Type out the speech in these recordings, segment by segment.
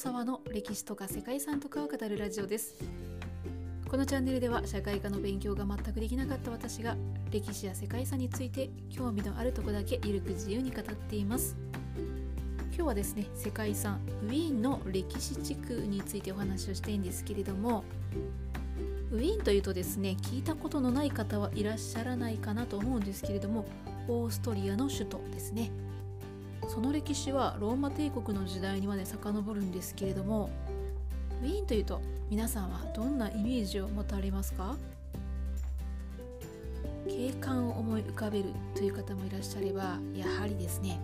沢の歴史とか世界遺産とかを語るラジオです。このチャンネルでは社会科の勉強が全くできなかった私が歴史や世界遺産について興味のあるとこだけゆるく自由に語っています。今日はですね世界遺産ウィーンの歴史地区についてお話をしたいんですけれどもウィーンというとですね聞いたことのない方はいらっしゃらないかなと思うんですけれどもオーストリアの首都ですね。その歴史はローマ帝国の時代にまで遡るんですけれどもウィーンというと皆さんはどんなイメージを持たれますか？景観を思い浮かべるという方もいらっしゃればやはりですね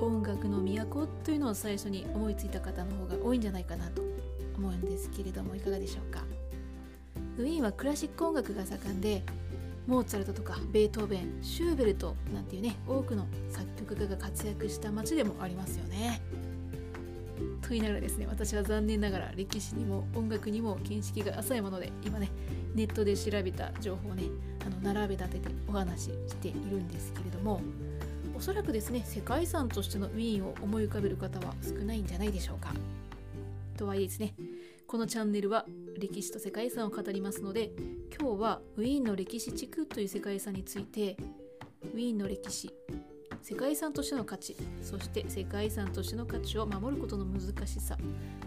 音楽の都というのを最初に思いついた方の方が多いんじゃないかなと思うんですけれどもいかがでしょうか？ウィーンはクラシック音楽が盛んでモーツァルトとかベートーベンシューベルトなんていうね多くの作曲家が活躍した街でもありますよね。と言いながらですね私は残念ながら歴史にも音楽にも見識が浅いもので今ねネットで調べた情報をねあの並べ立ててお話ししているんですけれどもおそらくですね世界遺産としてのウィーンを思い浮かべる方は少ないんじゃないでしょうか。とはいえですねこのチャンネルは歴史と世界遺産を語りますので今日はウィーンの歴史地区という世界遺産についてウィーンの歴史世界遺産としての価値そして世界遺産としての価値を守ることの難しさ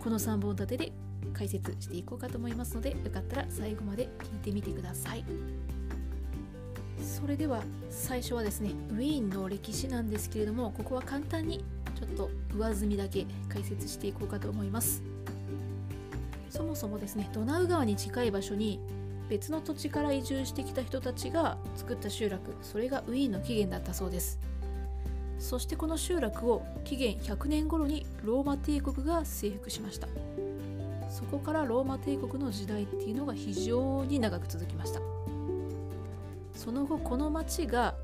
この3本立てで解説していこうかと思いますのでよかったら最後まで聞いてみてください。それでは最初はですねウィーンの歴史なんですけれどもここは簡単にちょっと上積みだけ解説していこうかと思います。そもそもですねドナウ川に近い場所に別の土地から移住してきた人たちが作った集落それがウィーンの起源だったそうです。そしてこの集落を紀元100年頃にローマ帝国が征服しました。そこからローマ帝国の時代っていうのが非常に長く続きました。その後この町が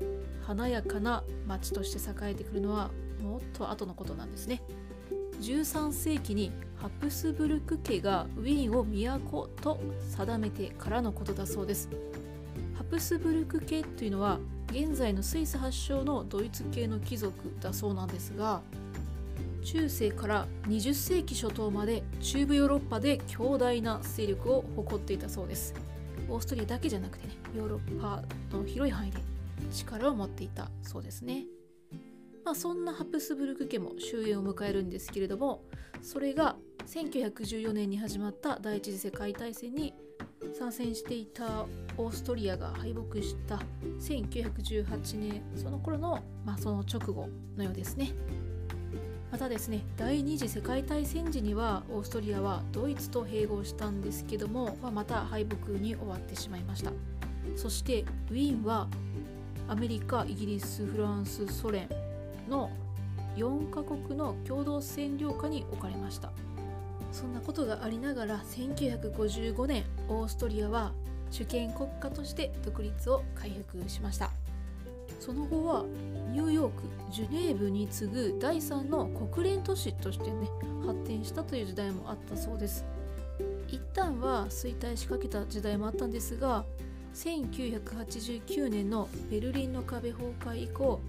華やかな町として栄えてくるのはもっと後のことなんですね。13世紀にハプスブルク家がウィーンを都と定めてからのことだそうです。ハプスブルク家というのは現在のスイス発祥のドイツ系の貴族だそうなんですが中世から20世紀初頭まで中部ヨーロッパで強大な勢力を誇っていたそうです。オーストリアだけじゃなくてねヨーロッパの広い範囲で力を持っていたそうですね。まあ、そんなハプスブルク家も終焉を迎えるんですけれどもそれが1914年に始まった第一次世界大戦に参戦していたオーストリアが敗北した1918年その頃の、まあ、その直後のようですね。またですね第二次世界大戦時にはオーストリアはドイツと併合したんですけども、まあ、また敗北に終わってしまいました。そしてウィーンはアメリカイギリスフランスソ連の4カ国の共同占領下に置かれました。そんなことがありながら1955年オーストリアは主権国家として独立を回復しました。その後はニューヨークジュネーブに次ぐ第3の国連都市としてね発展したという時代もあったそうです。一旦は衰退しかけた時代もあったんですが1989年のベルリンの壁崩壊以降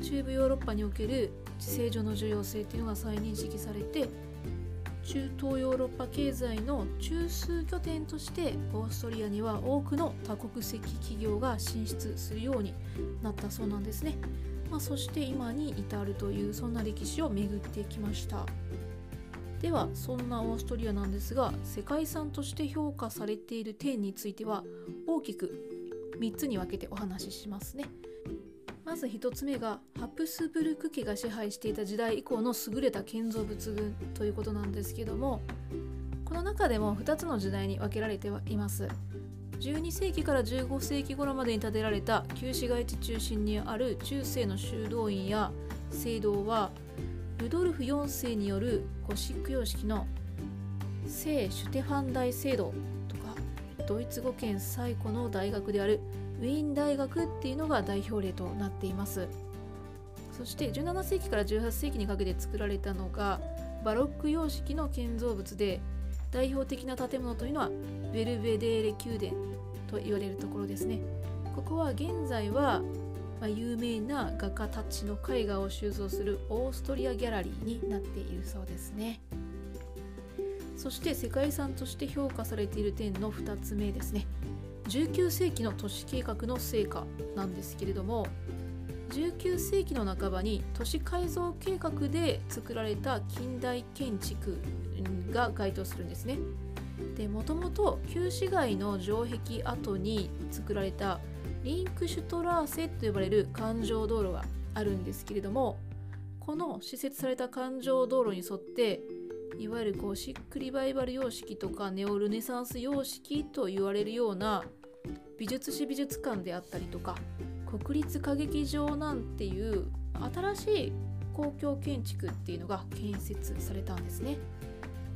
中部ヨーロッパにおける地政上の重要性というのが再認識されて中東ヨーロッパ経済の中枢拠点としてオーストリアには多くの多国籍企業が進出するようになったそうなんですね、まあ、そして今に至るというそんな歴史を巡ってきました。ではそんなオーストリアなんですが世界遺産として評価されている点については大きく3つに分けてお話ししますね。まず1つ目がハプスブルク家が支配していた時代以降の優れた建造物群ということなんですけどもこの中でも2つの時代に分けられてはいます。12世紀から15世紀頃までに建てられた旧市街地中心にある中世の修道院や聖堂はルドルフ4世によるゴシック様式の聖シュテファン大聖堂とかドイツ語圏最古の大学であるウィーン大学っていうのが代表例となっています。そして17世紀から18世紀にかけて作られたのがバロック様式の建造物で代表的な建物というのはベルベデーレ宮殿と言われるところですね。ここは現在は、まあ、有名な画家たちの絵画を収蔵するオーストリアギャラリーになっているそうですね。そして世界遺産として評価されている点の2つ目ですね。19世紀の都市計画の成果なんですけれども19世紀の半ばに都市改造計画で作られた近代建築が該当するんですね。でもともと旧市街の城壁跡に作られたリンクシュトラーセと呼ばれる環状道路があるんですけれどもこの施設された環状道路に沿っていわゆるこうシックリバイバル様式とかネオルネサンス様式と言われるような美術史美術館であったりとか国立歌劇場なんていう新しい公共建築っていうのが建設されたんですね。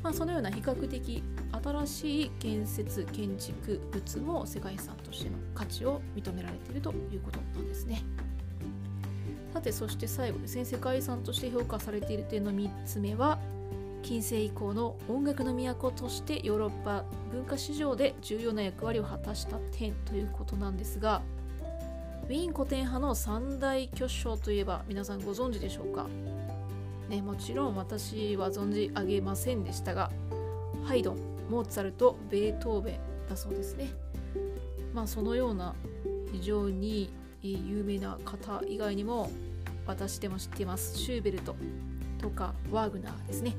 まあ、そのような比較的新しい建設建築物も世界遺産としての価値を認められているということなんですね。さてそして最後ですね世界遺産として評価されている点の3つ目は近世以降の音楽の都としてヨーロッパ文化史上で重要な役割を果たした点ということなんですがウィーン古典派の三大巨匠といえば皆さんご存知でしょうか？ね、もちろん私は存じ上げませんでしたがハイドンモーツァルトベートーベンだそうですね。まあそのような非常に有名な方以外にも私でも知っています。シューベルト。とかワーグナーですね。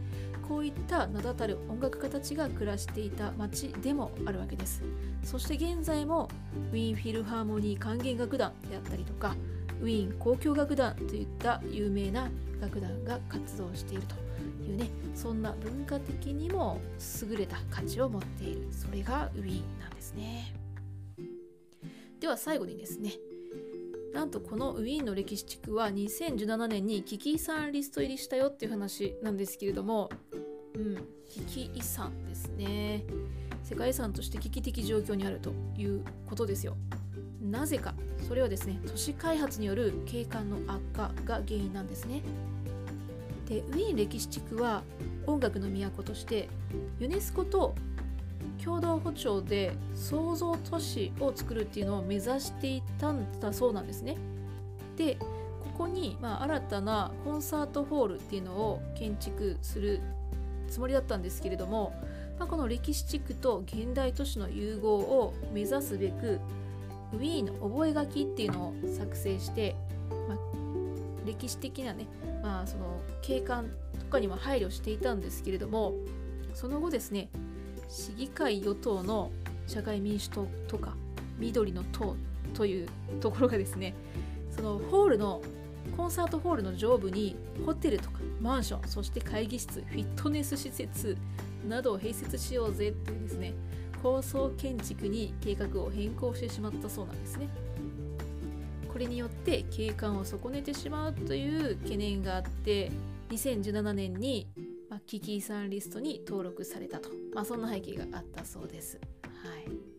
こういった名だたる音楽家たちが暮らしていた町でもあるわけです。そして現在もウィーンフィルハーモニー管弦楽団であったりとかウィーン交響楽団といった有名な楽団が活動しているというねそんな文化的にも優れた価値を持っている。それがウィーンなんですね。では最後にですねなんとこのウィーンの歴史地区は2017年に危機遺産リスト入りしたよっていう話なんですけれども、うん、危機遺産ですね。世界遺産として危機的状況にあるということですよ。なぜか、それはですね、都市開発による景観の悪化が原因なんですね。で、ウィーン歴史地区は音楽の都としてユネスコと共同歩調で創造都市を作るっていうのを目指していたんだそうなんですね。でここに、まあ、新たなコンサートホールっていうのを建築するつもりだったんですけれども、まあ、この歴史地区と現代都市の融合を目指すべくウィーンの覚書っていうのを作成して、まあ、歴史的なね、まあ、その景観とかにも配慮していたんですけれどもその後ですね市議会与党の社会民主党とか緑の党というところがですねそのホールのコンサートホールの上部にホテルとかマンションそして会議室フィットネス施設などを併設しようぜというですね高層建築に計画を変更してしまったそうなんですね。これによって景観を損ねてしまうという懸念があって2017年に、危機遺産リストに登録されたと、まあ、そんな背景があったそうです。はい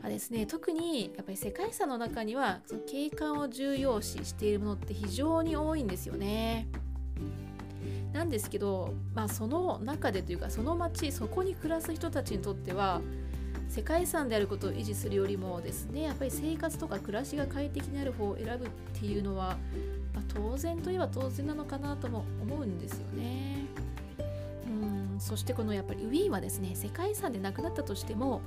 まあ、ですね、特にやっぱり世界遺産の中にはその景観を重要視しているものって非常に多いんですよね。なんですけど、まあ、その中でというかその町そこに暮らす人たちにとっては世界遺産であることを維持するよりもですねやっぱり生活とか暮らしが快適になる方を選ぶっていうのは、まあ、当然といえば当然なのかなとも思うんですよね。そしてこのやっぱりウィーンはですね世界遺産でなくなったとしても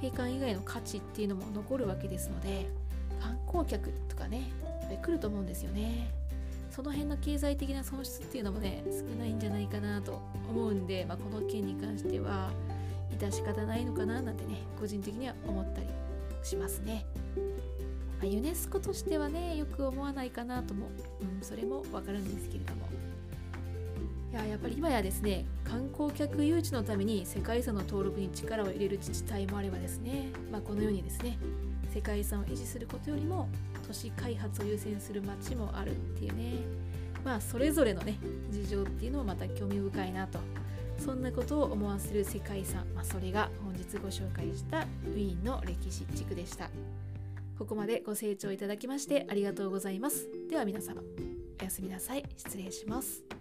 景観以外の価値っていうのも残るわけですので観光客とかね来ると思うんですよね。その辺の経済的な損失っていうのもね少ないんじゃないかなと思うんで、まあ、この件に関しては致し方ないのかななんてね個人的には思ったりしますね。まあ、ユネスコとしてはねよく思わないかなとも、うん、それもわかるんですけれどもいややっぱり今やですね観光客誘致のために世界遺産の登録に力を入れる自治体もあればですね、まあ、このようにですね世界遺産を維持することよりも都市開発を優先する街もあるっていうねまあそれぞれのね事情っていうのもまた興味深いなとそんなことを思わせる世界遺産、まあ、それが本日ご紹介したウィーンの歴史地区でした。ここまでご清聴いただきましてありがとうございます。では皆様おやすみなさい。失礼します。